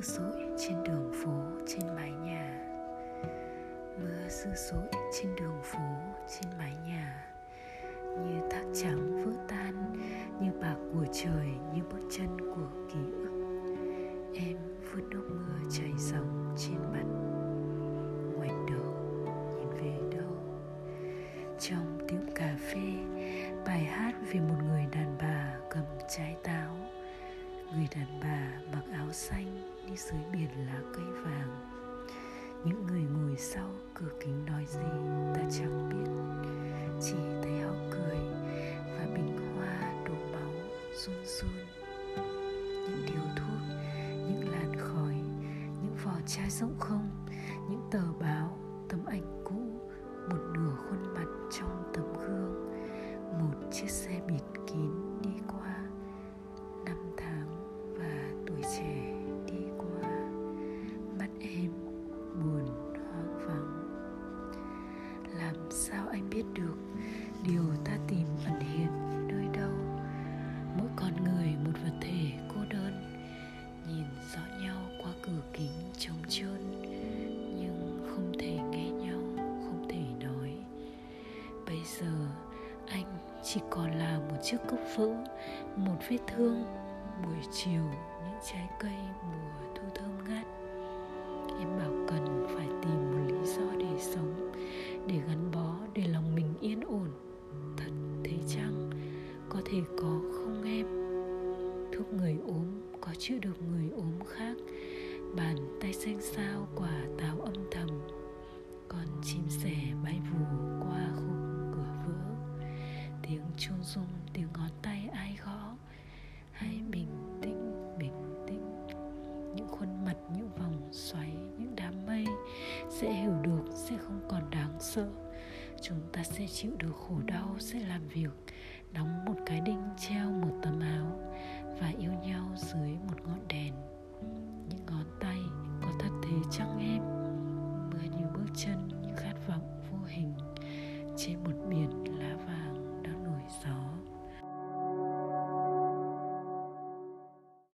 dữ dội trên đường phố, trên mái nhà. Mưa dữ dội trên đường phố, trên mái nhà. Như thác trắng vỡ tan, như bạc của trời, như bước chân của ký ức. Em vuốt nước mưa chảy dòng trên mặt. Ngoảnh đầu, nhìn về đâu? Trong tiệm cà phê, bài hát về một người đàn bà cầm trái táo người đàn bà mặc áo xanh đi dưới biển lá cây vàng. Những người ngồi sau cửa kính nói gì ta chẳng biết. Chỉ thấy họ cười và bình hoa đổ máu run run. Những điều thuốc, những làn khói, những vỏ chai rỗng không, những tờ báo, tấm ảnh cũ, một nửa khuôn mặt trong tấm gương, một chiếc xe làm sao anh biết được điều ta tìm ẩn hiện nơi đâu? Mỗi con người một vật thể cô đơn, nhìn rõ nhau qua cửa kính trống trơn, nhưng không thể nghe nhau, không thể nói. Bây giờ, anh chỉ còn là một chiếc cốc vỡ, một vết thương, buổi chiều những trái cây mùa thu thơm ngát. Em bảo cần phải tìm một lý do để sống, để gắn thể có không em? Thuốc người ốm, có chữa được người ốm khác? Bàn tay xanh sao quả táo âm thầm, còn chim sẻ bay vù qua khung cửa vỡ. Tiếng chuông rung, tiếng ngón tay ai gõ? Hãy bình tĩnh bình tĩnh. Những khuôn mặt, những vòng xoáy, những đám mây sẽ hiểu được, sẽ không còn đáng sợ. Chúng ta sẽ chịu được khổ đau, sẽ làm việc đóng một cái đinh treo một tấm áo và yêu nhau dưới một ngọn đèn. Những ngón tay có thật thế trắng em? Mưa như bước chân như khát vọng vô hình. Trên một